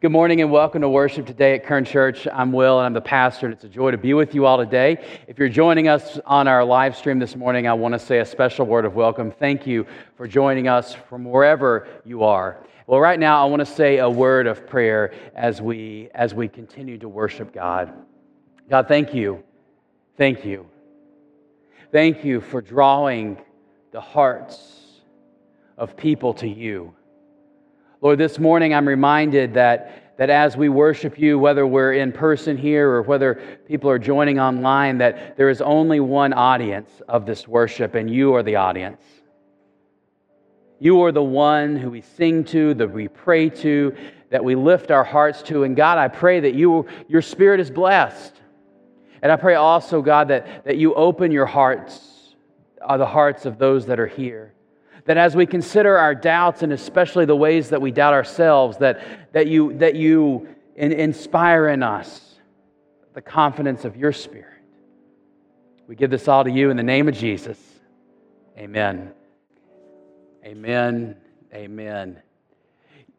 Good morning and welcome to worship today at Kern Church. I'm Will and I'm the pastor, and it's a joy to be with you all today. If you're joining us on our live stream this morning, I want to say a special word of welcome. Thank you for joining us from wherever you are. Well, right now, I want to say a word of prayer as we, as we continue to worship God. God, thank you. Thank you. Thank you for drawing the hearts of people to you. Lord, this morning I'm reminded that, that as we worship you, whether we're in person here or whether people are joining online, that there is only one audience of this worship, and you are the audience. You are the one who we sing to, that we pray to, that we lift our hearts to. And God, I pray that you, your spirit is blessed. And I pray also, God, that, that you open your hearts, uh, the hearts of those that are here that as we consider our doubts and especially the ways that we doubt ourselves, that, that you, that you in, inspire in us the confidence of your Spirit. We give this all to you in the name of Jesus. Amen. Amen. Amen.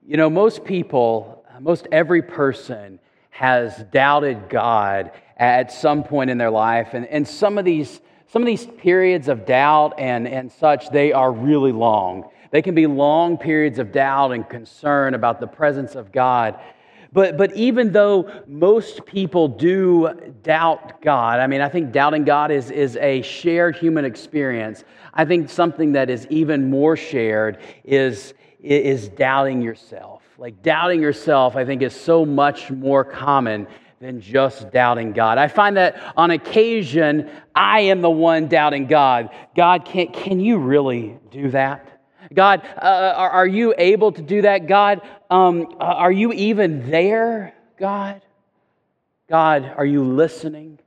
You know, most people, most every person has doubted God at some point in their life. And, and some of these some of these periods of doubt and, and such, they are really long. They can be long periods of doubt and concern about the presence of God. But, but even though most people do doubt God, I mean, I think doubting God is, is a shared human experience. I think something that is even more shared is, is doubting yourself. Like, doubting yourself, I think, is so much more common than just doubting God. I find that on occasion, I am the one doubting God. God, can, can you really do that? God, uh, are, are, you able to do that? God, um, uh, are you even there? God? God, are you listening?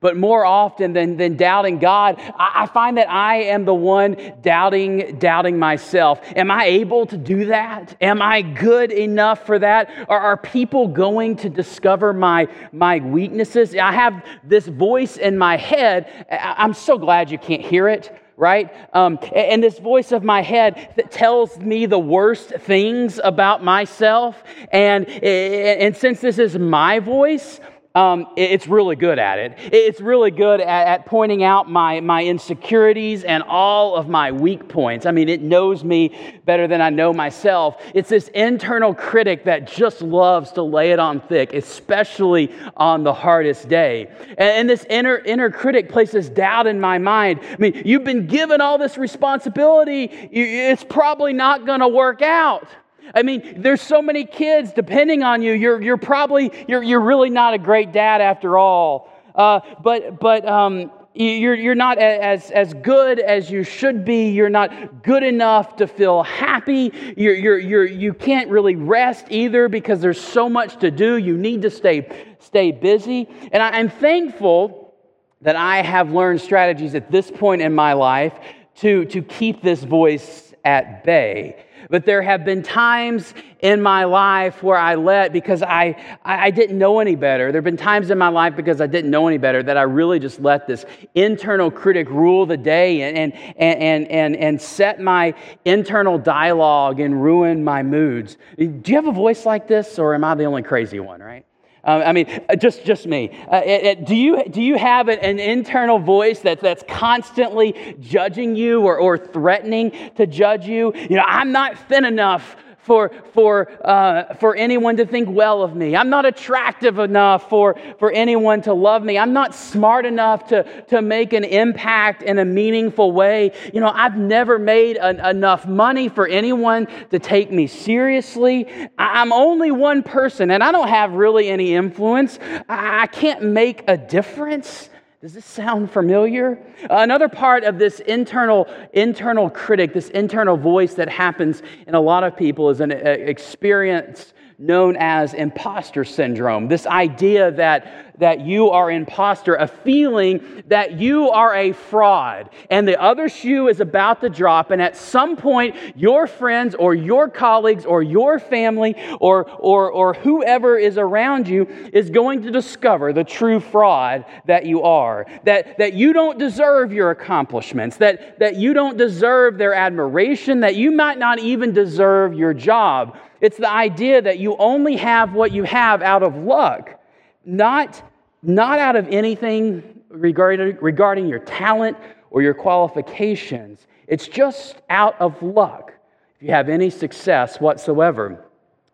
But more often than, than doubting God, I, I find that I am the one doubting, doubting myself. Am I able to do that? Am I good enough for that? Or are people going to discover my, my weaknesses? I have this voice in my head. I'm so glad you can't hear it right? Um, and this voice of my head that tells me the worst things about myself. And, and since this is my voice, um, it's really good at it. It's really good at, at, pointing out my, my insecurities and all of my weak points. I mean, it knows me better than I know myself. It's this internal critic that just loves to lay it on thick, especially on the hardest day. And, and this inner, inner critic places doubt in my mind. I mean, you've been given all this responsibility, it's probably not going to work out. I mean, there's so many kids depending on you. You're, you're probably, you're, you're really not a great dad after all. Uh, but but um, you're, you're not as, as good as you should be. You're not good enough to feel happy. You're, you're, you're, you can't really rest either because there's so much to do. You need to stay, stay busy. And I, I'm thankful that I have learned strategies at this point in my life to, to keep this voice at bay. But there have been times in my life where I let, because I, I didn't know any better. There have been times in my life because I didn't know any better that I really just let this internal critic rule the day and, and, and, and, and set my internal dialogue and ruin my moods. Do you have a voice like this, or am I the only crazy one, right? Um, I mean, uh, just, just me. Uh, it, it, do, you, do you have an, an, internal voice that, that's constantly judging you or, or threatening to judge you? You know, I'm not thin enough for, for, uh, for anyone to think well of me. I'm not attractive enough for, for anyone to love me. I'm not smart enough to, to make an impact in a meaningful way. You know, I've never made an, enough money for anyone to take me seriously. I'm only one person and I don't have really any influence. I can't make a difference. Does this sound familiar? Another part of this internal, internal critic, this internal voice that happens in a lot of people is an uh, experience known as imposter syndrome. This idea that, that you are imposter, a feeling that you are a fraud, and the other shoe is about to drop, and at some point, your friends or your colleagues or your family or, or, or whoever is around you is going to discover the true fraud that you are, that, that you don't deserve your accomplishments, that, that you don't deserve their admiration, that you might not even deserve your job. It's the idea that you only have what you have out of luck, not, not out of anything regarding, your talent or your qualifications. It's just out of luck if you have any success whatsoever.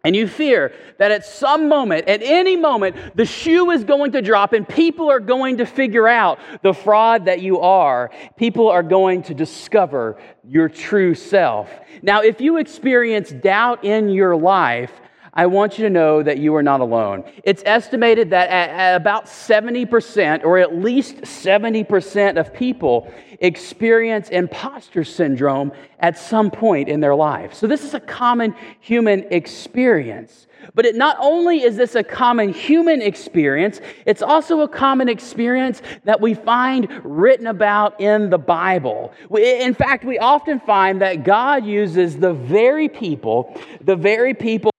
And you fear that at some moment, at any moment, the shoe is going to drop and people are going to figure out the fraud that you are. People are going to discover your true self. Now, if you experience doubt in your life, I want you to know that you are not alone. It's estimated that at, about 70%, or at least 70% of people, experience imposter syndrome at some point in their life. So, this is a common human experience. But it not only is this a common human experience, it's also a common experience that we find written about in the Bible. In fact, we often find that God uses the very people, the very people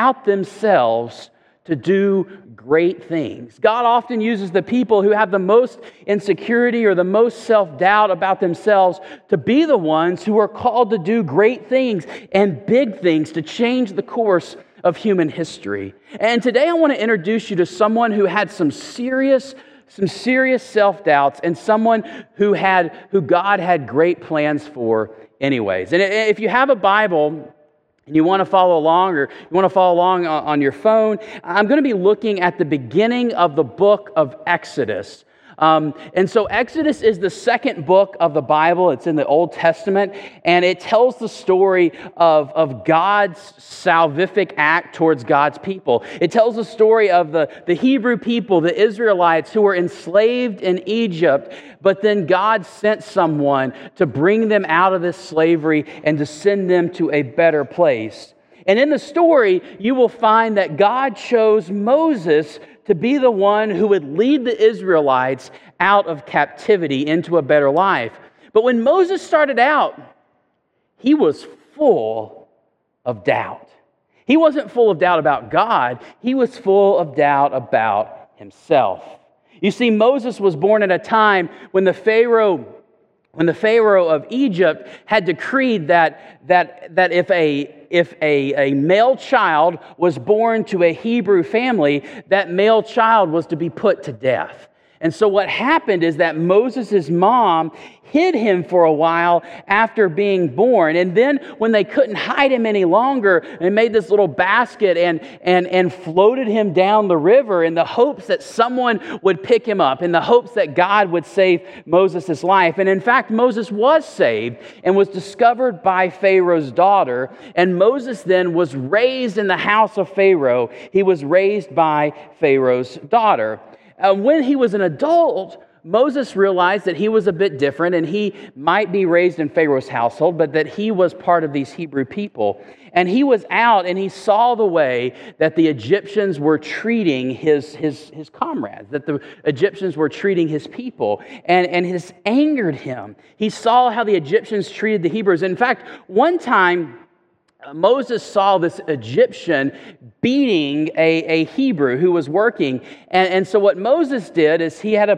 out themselves to do great things. God often uses the people who have the most insecurity or the most self doubt about themselves to be the ones who are called to do great things and big things to change the course of human history. And today I want to introduce you to someone who had some serious some serious self-doubts and someone who had who God had great plans for anyways. And if you have a Bible, and you want to follow along or you want to follow along on your phone, I'm going to be looking at the beginning of the book of Exodus. Um, and so, Exodus is the second book of the Bible. It's in the Old Testament, and it tells the story of, of God's salvific act towards God's people. It tells the story of the, the Hebrew people, the Israelites, who were enslaved in Egypt, but then God sent someone to bring them out of this slavery and to send them to a better place. And in the story, you will find that God chose Moses to be the one who would lead the Israelites out of captivity into a better life. But when Moses started out, he was full of doubt. He wasn't full of doubt about God, he was full of doubt about himself. You see, Moses was born at a time when the Pharaoh when the Pharaoh of Egypt had decreed that, that, that if, a, if a, a male child was born to a Hebrew family, that male child was to be put to death. And so what happened is that Moses' mom hid him for a while after being born. And then when they couldn't hide him any longer, they made this little basket and, and, and floated him down the river in the hopes that someone would pick him up, in the hopes that God would save Moses' life. And in fact, Moses was saved and was discovered by Pharaoh's daughter. And Moses then was raised in the house of Pharaoh. He was raised by Pharaoh's daughter. Uh, when he was an adult, Moses realized that he was a bit different and he might be raised in Pharaoh's household, but that he was part of these Hebrew people. And he was out and he saw the way that the Egyptians were treating his, his, his comrades, that the Egyptians were treating his people. And, and this angered him. He saw how the Egyptians treated the Hebrews. In fact, one time, Moses saw this Egyptian beating a, a Hebrew who was working. And, and so, what Moses did is he had a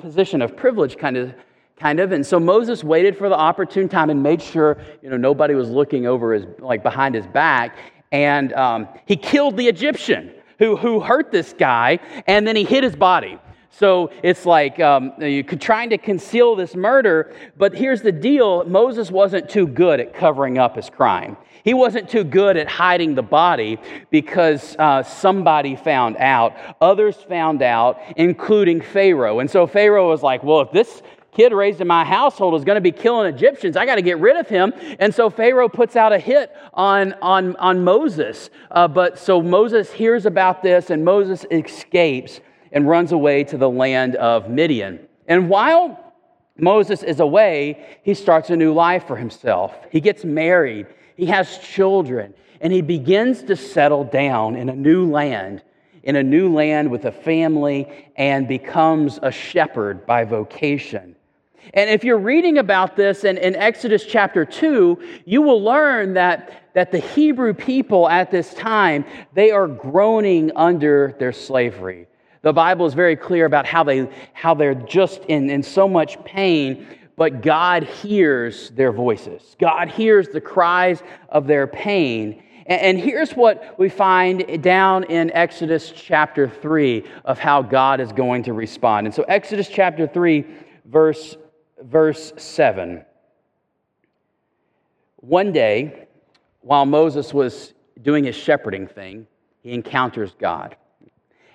position of privilege, kind of. Kind of, and so Moses waited for the opportune time and made sure you know nobody was looking over his like behind his back, and um, he killed the Egyptian who who hurt this guy, and then he hid his body. So it's like um, you're trying to conceal this murder, but here's the deal Moses wasn't too good at covering up his crime. He wasn't too good at hiding the body because uh, somebody found out. Others found out, including Pharaoh. And so Pharaoh was like, well, if this kid raised in my household is going to be killing Egyptians. I got to get rid of him. And so Pharaoh puts out a hit on, on, on Moses. Uh, but so Moses hears about this and Moses escapes and runs away to the land of Midian. And while Moses is away, he starts a new life for himself. He gets married. He has children and he begins to settle down in a new land. in a new land with a family and becomes a shepherd by vocation. And if you're reading about this in, in Exodus chapter 2, you will learn that, that the Hebrew people at this time, they are groaning under their slavery. The Bible is very clear about how, they, how they're just in, in so much pain, but God hears their voices. God hears the cries of their pain. And, here's what we find down in Exodus chapter 3 of how God is going to respond. And so, Exodus chapter 3, verse, verse 7. One day, while Moses was doing his shepherding thing, he encounters God.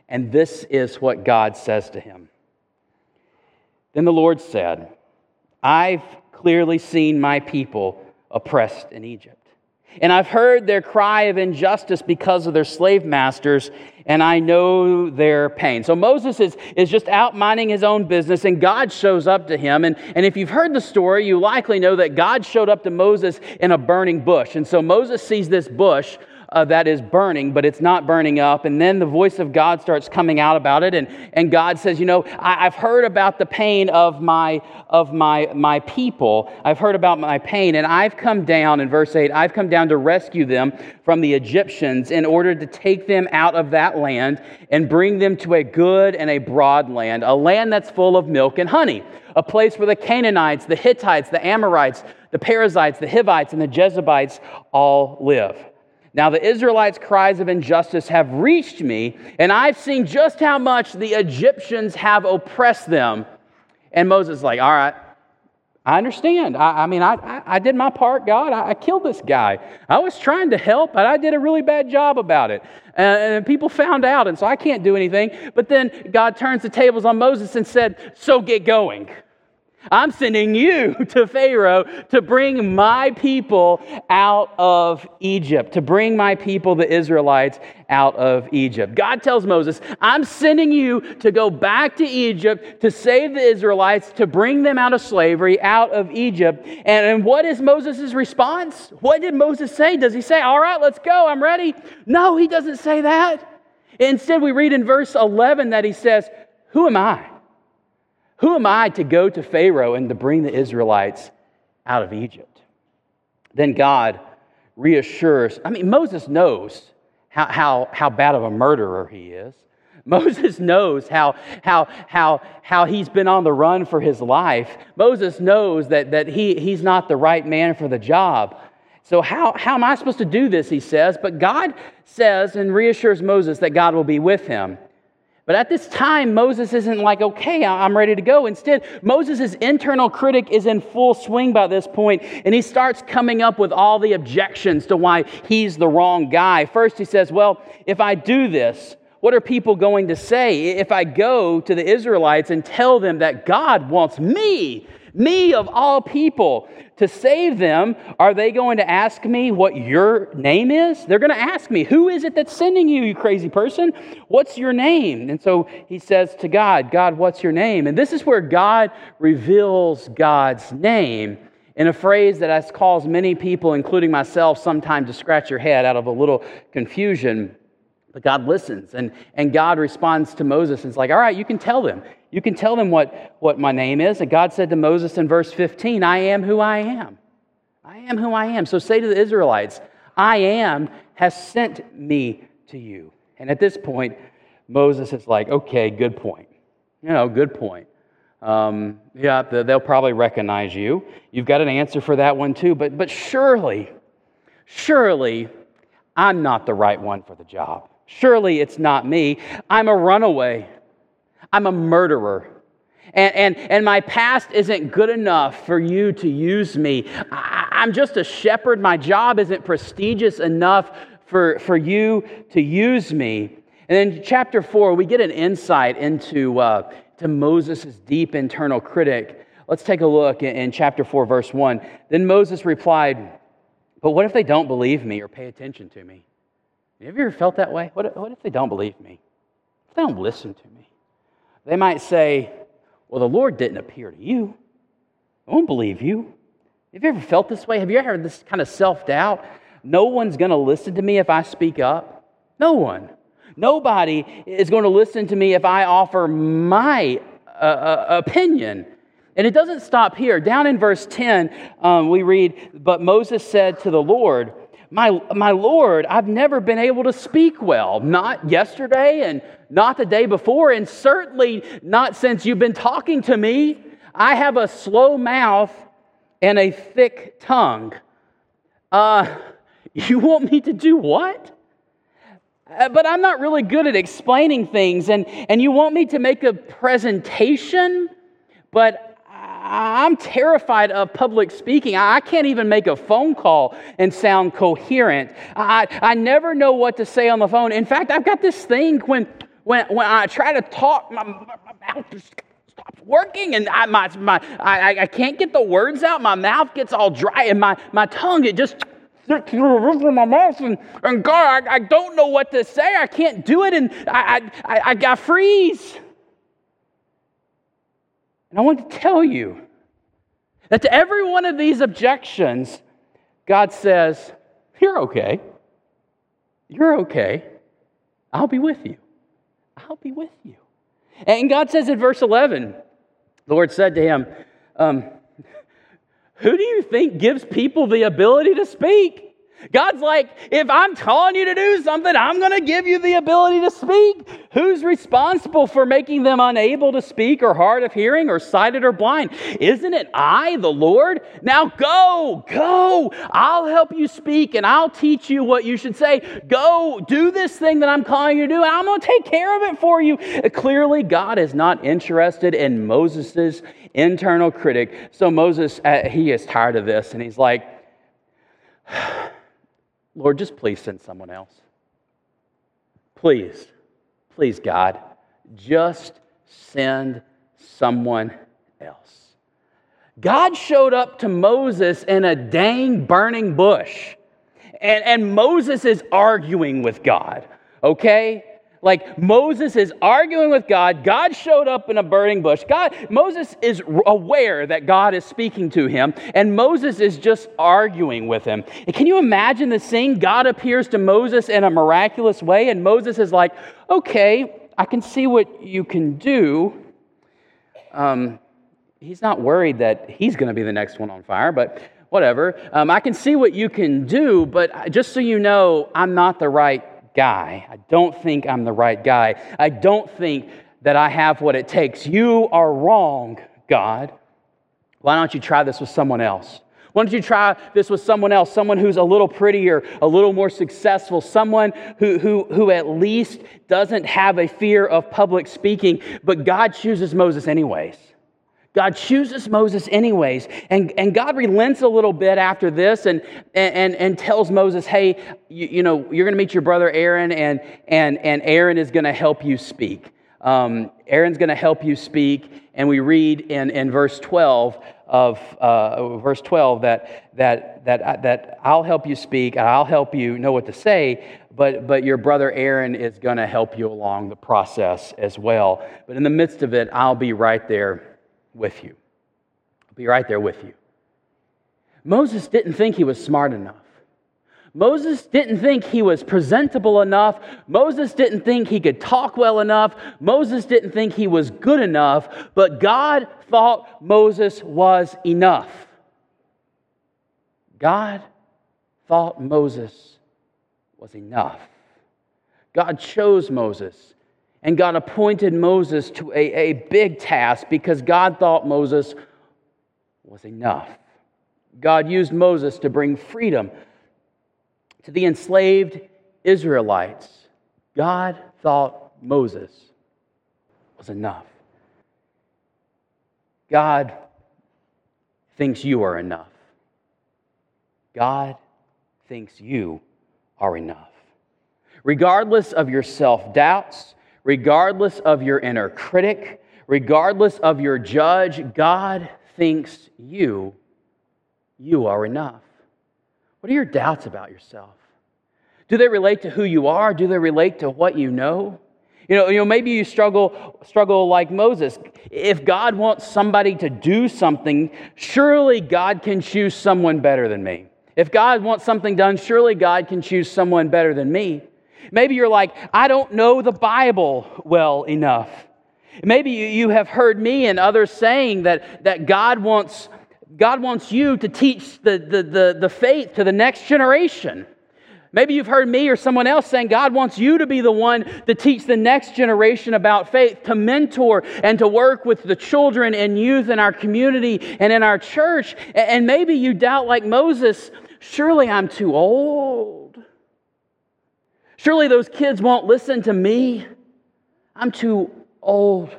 And this is what God says to him. Then the Lord said, I've clearly seen my people oppressed in Egypt. And I've heard their cry of injustice because of their slave masters, and I know their pain. So Moses is, is just out minding his own business, and God shows up to him. And, and if you've heard the story, you likely know that God showed up to Moses in a burning bush. And so Moses sees this bush uh, that is burning, but it's not burning up. And then the voice of God starts coming out about it. And, and God says, You know, I, have heard about the pain of, my, of my, my people. I've heard about my pain. And I've come down, in verse 8, I've come down to rescue them from the Egyptians in order to take them out of that land and bring them to a good and a broad land, a land that's full of milk and honey, a place where the Canaanites, the Hittites, the Amorites, the Perizzites, the Hivites, and the Jebusites all live. Now, the Israelites' cries of injustice have reached me, and I've seen just how much the Egyptians have oppressed them. And Moses is like, All right, I understand. I, I mean, I, I, I, did my part, God. I, killed this guy. I was trying to help, but I did a really bad job about it. And, and people found out, and so I can't do anything. But then God turns the tables on Moses and said, So get going. I'm sending you to Pharaoh to bring my people out of Egypt, to bring my people, the Israelites, out of Egypt. God tells Moses, I'm sending you to go back to Egypt to save the Israelites, to bring them out of slavery, out of Egypt. And, and what is Moses' response? What did Moses say? Does he say, All right, let's go, I'm ready? No, he doesn't say that. Instead, we read in verse 11 that he says, Who am I? Who am I to go to Pharaoh and to bring the Israelites out of Egypt? Then God reassures, I mean, Moses knows how, how, how bad of a murderer he is. Moses knows how, how, how, how he's been on the run for his life. Moses knows that, that he, he's not the right man for the job. So, how, how am I supposed to do this? He says. But God says and reassures Moses that God will be with him. But at this time, Moses isn't like, okay, I'm ready to go. Instead, Moses' internal critic is in full swing by this point, and he starts coming up with all the objections to why he's the wrong guy. First, he says, well, if I do this, what are people going to say if I go to the Israelites and tell them that God wants me me of all people, to save them, are they going to ask me what your name is? They're going to ask me, Who is it that's sending you, you crazy person? What's your name? And so he says to God, God, what's your name? And this is where God reveals God's name in a phrase that has caused many people, including myself, sometimes to scratch your head out of a little confusion. But God listens, and, and God responds to Moses and is like, All right, you can tell them. You can tell them what, what my name is. And God said to Moses in verse 15, I am who I am. I am who I am. So say to the Israelites, I am has sent me to you. And at this point, Moses is like, okay, good point. You know, good point. Um, yeah, they'll probably recognize you. You've got an answer for that one too. But, but surely, surely, I'm not the right one for the job. Surely it's not me. I'm a runaway. I'm a murderer. And, and, and my past isn't good enough for you to use me. I, I'm just a shepherd. My job isn't prestigious enough for, for you to use me. And in chapter four, we get an insight into uh, to Moses' deep internal critic. Let's take a look in, in chapter 4, verse 1. Then Moses replied, But what if they don't believe me or pay attention to me? Have you ever felt that way? What, what if they don't believe me? If they don't listen to me? They might say, Well, the Lord didn't appear to you. I won't believe you. Have you ever felt this way? Have you ever had this kind of self doubt? No one's going to listen to me if I speak up. No one. Nobody is going to listen to me if I offer my uh, uh, opinion. And it doesn't stop here. Down in verse 10, um, we read, But Moses said to the Lord, my, my Lord, I've never been able to speak well. Not yesterday and not the day before, and certainly not since you've been talking to me. I have a slow mouth and a thick tongue. Uh, you want me to do what? Uh, but I'm not really good at explaining things, and, and you want me to make a presentation, but I'm terrified of public speaking. I can't even make a phone call and sound coherent. I, I never know what to say on the phone. In fact, I've got this thing when, when, when I try to talk, my, my mouth just stops working and I, my, my, I, I can't get the words out. My mouth gets all dry and my, my tongue, it just of my mouth. And, and God, I, I don't know what to say. I can't do it. And I, I, I, I freeze. And I want to tell you that to every one of these objections, God says, You're okay. You're okay. I'll be with you. I'll be with you. And God says in verse 11, the Lord said to him, um, Who do you think gives people the ability to speak? God's like, if I'm telling you to do something, I'm going to give you the ability to speak. Who's responsible for making them unable to speak or hard of hearing or sighted or blind? Isn't it I, the Lord? Now go, go. I'll help you speak and I'll teach you what you should say. Go, do this thing that I'm calling you to do, and I'm going to take care of it for you. Clearly, God is not interested in Moses' internal critic. So Moses, uh, he is tired of this and he's like, Lord, just please send someone else. Please, please, God, just send someone else. God showed up to Moses in a dang burning bush, and, and Moses is arguing with God, okay? Like Moses is arguing with God. God showed up in a burning bush. God, Moses is aware that God is speaking to him, and Moses is just arguing with him. And can you imagine the scene? God appears to Moses in a miraculous way, and Moses is like, okay, I can see what you can do. Um, he's not worried that he's going to be the next one on fire, but whatever. Um, I can see what you can do, but just so you know, I'm not the right guy. I don't think I'm the right guy. I don't think that I have what it takes. You are wrong, God. Why don't you try this with someone else? Why don't you try this with someone else? Someone who's a little prettier, a little more successful, someone who, who, who at least doesn't have a fear of public speaking. But God chooses Moses anyways. God chooses Moses anyways. And, and God relents a little bit after this and, and, and tells Moses, hey, you, you know, you're going to meet your brother Aaron, and, and, and Aaron is going to help you speak. Um, Aaron's going to help you speak. And we read in, in verse 12 of uh, verse 12 that, that, that, that I'll help you speak and I'll help you know what to say, but, but your brother Aaron is going to help you along the process as well. But in the midst of it, I'll be right there with you. I'll be right there with you. Moses didn't think he was smart enough. Moses didn't think he was presentable enough. Moses didn't think he could talk well enough. Moses didn't think he was good enough. But God thought Moses was enough. God thought Moses was enough. God chose Moses and God appointed Moses to a, a big task because God thought Moses was enough. God used Moses to bring freedom to the enslaved Israelites. God thought Moses was enough. God thinks you are enough. God thinks you are enough. Regardless of your self doubts, regardless of your inner critic, regardless of your judge, God thinks you, you are enough. What are your doubts about yourself? Do they relate to who you are? Do they relate to what you know? You know, you know maybe you struggle, struggle like Moses. If God wants somebody to do something, surely God can choose someone better than me. If God wants something done, surely God can choose someone better than me. Maybe you're like, I don't know the Bible well enough. Maybe you have heard me and others saying that, that God, wants, God wants you to teach the, the, the, the faith to the next generation. Maybe you've heard me or someone else saying God wants you to be the one to teach the next generation about faith, to mentor and to work with the children and youth in our community and in our church. And maybe you doubt, like Moses, surely I'm too old. Surely those kids won't listen to me. I'm too old.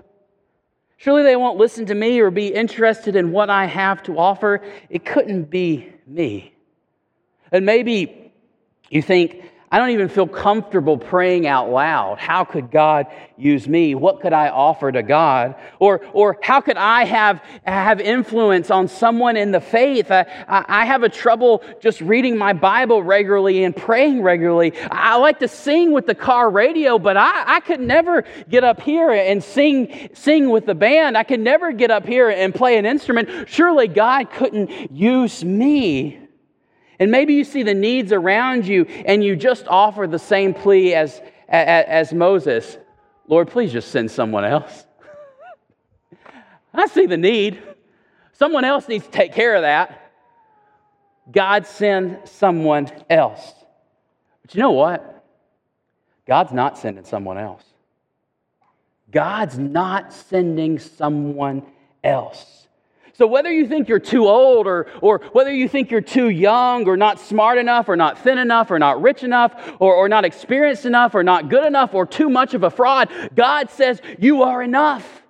Surely they won't listen to me or be interested in what I have to offer. It couldn't be me. And maybe you think, I don't even feel comfortable praying out loud. How could God use me? What could I offer to God? Or, or how could I have, have influence on someone in the faith? I, I have a trouble just reading my Bible regularly and praying regularly. I like to sing with the car radio, but I, I could never get up here and sing, sing with the band. I could never get up here and play an instrument. Surely God couldn't use me. And maybe you see the needs around you and you just offer the same plea as, as, as Moses Lord, please just send someone else. I see the need. Someone else needs to take care of that. God send someone else. But you know what? God's not sending someone else. God's not sending someone else. So, whether you think you're too old or, or whether you think you're too young or not smart enough or not thin enough or not rich enough or, or not experienced enough or not good enough or too much of a fraud, God says you are enough.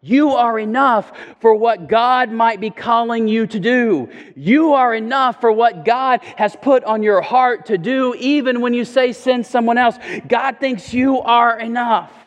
You are enough for what God might be calling you to do. You are enough for what God has put on your heart to do, even when you say send someone else. God thinks you are enough.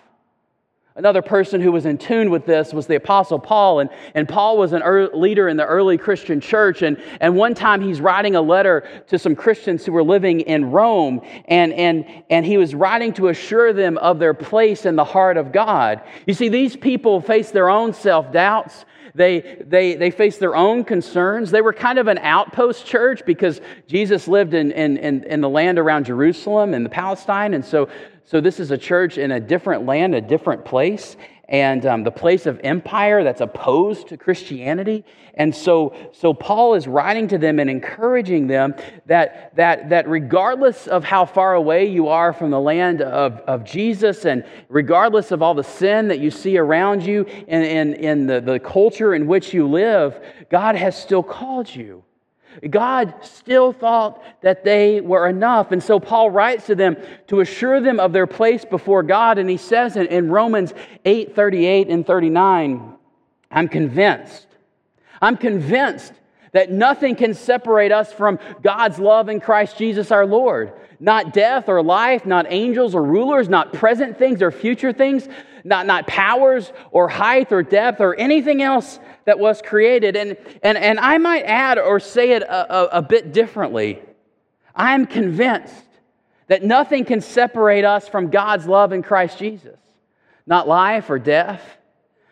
Another person who was in tune with this was the Apostle Paul. And, and Paul was a early, leader in the early Christian church. And, and one time he's writing a letter to some Christians who were living in Rome. And, and, and he was writing to assure them of their place in the heart of God. You see, these people face their own self doubts. They, they, they faced their own concerns. They were kind of an outpost church because Jesus lived in, in, in, in the land around Jerusalem and the Palestine. And so so, this is a church in a different land, a different place, and um, the place of empire that's opposed to Christianity. And so, so Paul is writing to them and encouraging them that, that, that regardless of how far away you are from the land of, of Jesus, and regardless of all the sin that you see around you and in, in the, the culture in which you live, God has still called you. God still thought that they were enough. And so Paul writes to them to assure them of their place before God. And he says in, Romans 8 38 and 39, I'm convinced. I'm convinced that nothing can separate us from God's love in Christ Jesus our Lord. Not death or life, not angels or rulers, not present things or future things, not, not powers or height or depth or anything else that was created. And, and, and I might add or say it a, a, a bit differently. I'm convinced that nothing can separate us from God's love in Christ Jesus. Not life or death,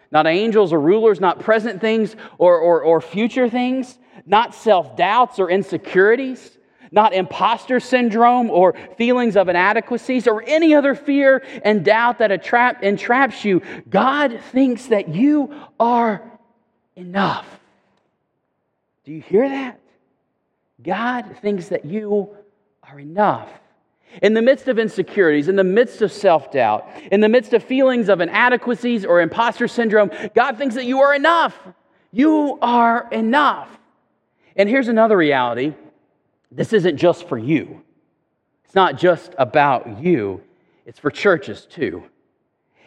not angels or rulers, not present things or, or, or future things, not self doubts or insecurities, not imposter syndrome or feelings of inadequacies or any other fear and doubt that attrap, entraps you. God thinks that you are enough. Do you hear that? God thinks that you are enough. In the midst of insecurities, in the midst of self doubt, in the midst of feelings of inadequacies or imposter syndrome, God thinks that you are enough. You are enough. And here's another reality this isn't just for you, it's not just about you, it's for churches too.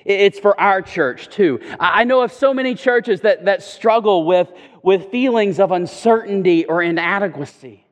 It's for our church too. I know of so many churches that, that struggle with, with feelings of uncertainty or inadequacy.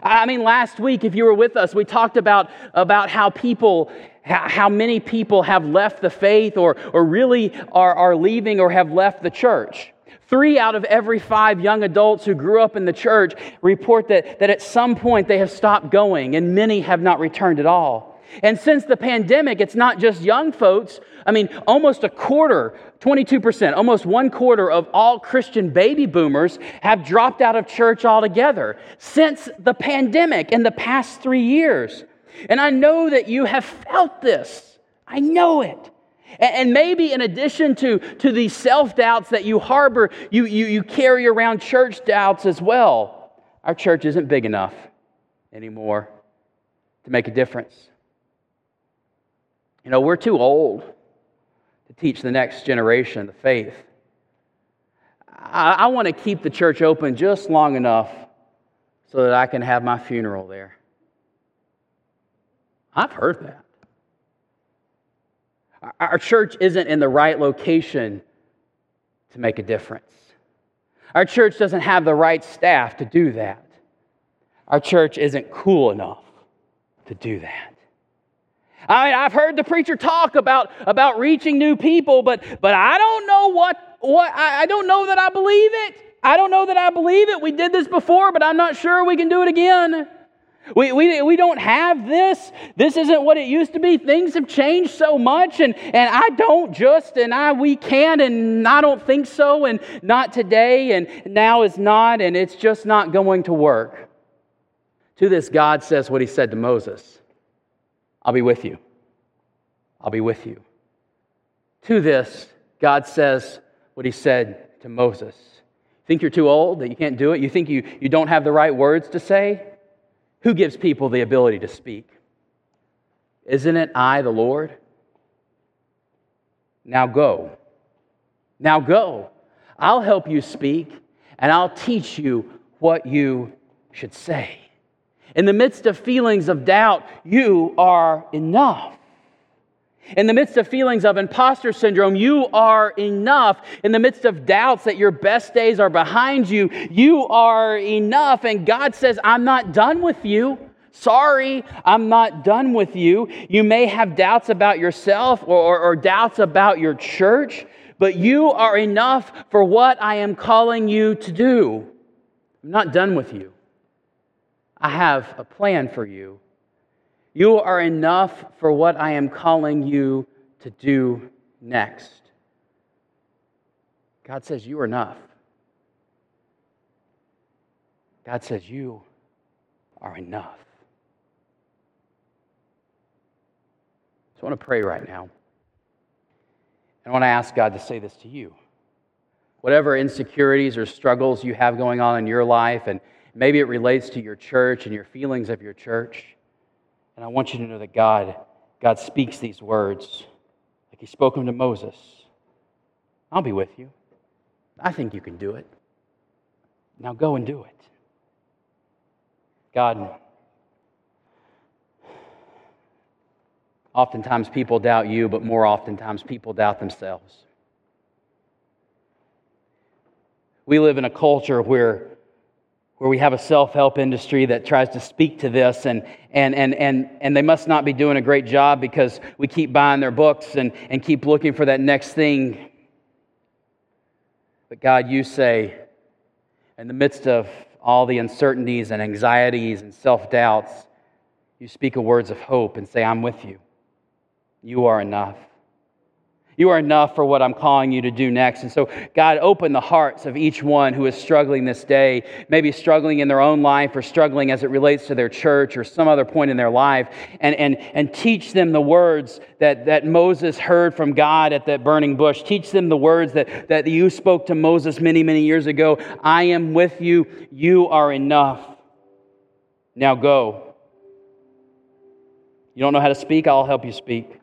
I mean, last week, if you were with us, we talked about, about how people, how many people have left the faith or, or really are, are leaving or have left the church. Three out of every five young adults who grew up in the church report that, that at some point they have stopped going, and many have not returned at all. And since the pandemic, it's not just young folks. I mean, almost a quarter, 22%, almost one quarter of all Christian baby boomers have dropped out of church altogether since the pandemic in the past three years. And I know that you have felt this. I know it. And maybe in addition to, to these self doubts that you harbor, you, you, you carry around church doubts as well. Our church isn't big enough anymore to make a difference. You know, we're too old to teach the next generation the faith. I, I want to keep the church open just long enough so that I can have my funeral there. I've heard that. Our church isn't in the right location to make a difference. Our church doesn't have the right staff to do that. Our church isn't cool enough to do that. I mean, I've heard the preacher talk about, about reaching new people, but, but I don't know what, what I, I don't know that I believe it. I don't know that I believe it. We did this before, but I'm not sure we can do it again. We, we, we don't have this. This isn't what it used to be. Things have changed so much, and, and I don't just, and I we can, and I don't think so, and not today, and now is not, and it's just not going to work. To this, God says what he said to Moses I'll be with you. I'll be with you. To this, God says what he said to Moses. Think you're too old, that you can't do it? You think you, you don't have the right words to say? Who gives people the ability to speak? Isn't it I, the Lord? Now go. Now go. I'll help you speak, and I'll teach you what you should say. In the midst of feelings of doubt, you are enough. In the midst of feelings of imposter syndrome, you are enough. In the midst of doubts that your best days are behind you, you are enough. And God says, I'm not done with you. Sorry, I'm not done with you. You may have doubts about yourself or, or, or doubts about your church, but you are enough for what I am calling you to do. I'm not done with you. I have a plan for you you are enough for what I am calling you to do next. God says, You are enough. God says, You are enough. So I want to pray right now. And I want to ask God to say this to you. Whatever insecurities or struggles you have going on in your life, and maybe it relates to your church and your feelings of your church. And I want you to know that God, God speaks these words like He spoke them to Moses. I'll be with you. I think you can do it. Now go and do it. God, oftentimes people doubt you, but more oftentimes people doubt themselves. We live in a culture where where we have a self help industry that tries to speak to this, and, and, and, and, and they must not be doing a great job because we keep buying their books and, and keep looking for that next thing. But God, you say, in the midst of all the uncertainties and anxieties and self doubts, you speak of words of hope and say, I'm with you. You are enough. You are enough for what I'm calling you to do next. And so, God, open the hearts of each one who is struggling this day, maybe struggling in their own life or struggling as it relates to their church or some other point in their life, and, and, and teach them the words that, that Moses heard from God at that burning bush. Teach them the words that, that you spoke to Moses many, many years ago I am with you, you are enough. Now go. You don't know how to speak? I'll help you speak.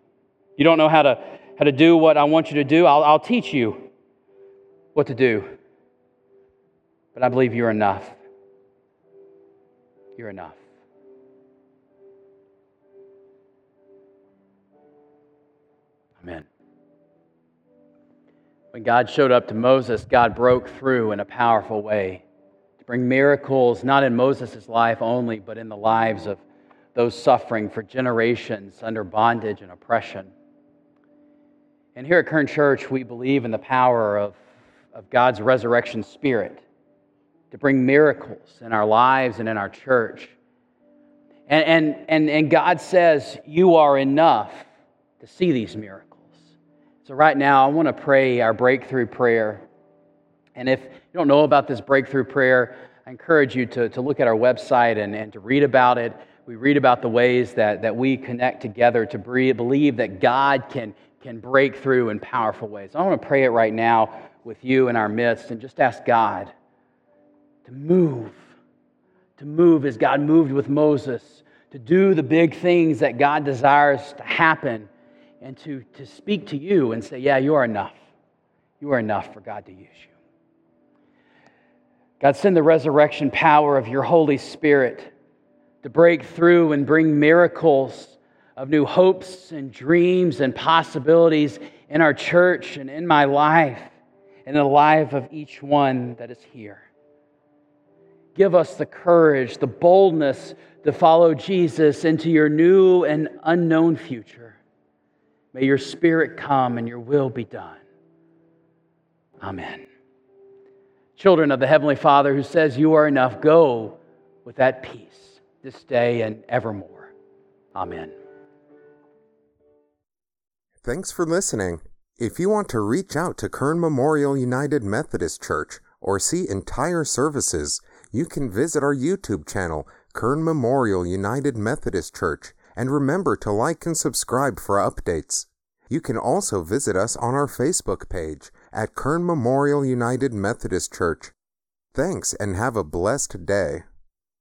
You don't know how to how to do what I want you to do. I'll, I'll teach you what to do. But I believe you're enough. You're enough. Amen. When God showed up to Moses, God broke through in a powerful way to bring miracles, not in Moses' life only, but in the lives of those suffering for generations under bondage and oppression. And here at Kern Church, we believe in the power of, of God's resurrection spirit to bring miracles in our lives and in our church. And, and, and, and God says, You are enough to see these miracles. So, right now, I want to pray our breakthrough prayer. And if you don't know about this breakthrough prayer, I encourage you to, to look at our website and, and to read about it. we read about the ways that, that we connect together to believe that God can, can break through in powerful ways. I want to pray it right now with you in our midst and just ask God to move, to move as God moved with Moses, to do the big things that God desires to happen, and to, to speak to you and say, Yeah, you are enough. You are enough for God to use you. God, send the resurrection power of your Holy Spirit to break through and bring miracles of new hopes and dreams and possibilities in our church and in my life and in the life of each one that is here. Give us the courage, the boldness to follow Jesus into your new and unknown future. May your spirit come and your will be done. Amen. Children of the Heavenly Father who says you are enough, go with that peace this day and evermore. Amen. Thanks for listening. If you want to reach out to Kern Memorial United Methodist Church or see entire services, you can visit our YouTube channel, Kern Memorial United Methodist Church, and remember to like and subscribe for updates. You can also visit us on our Facebook page at Kern Memorial United Methodist Church. Thanks and have a blessed day.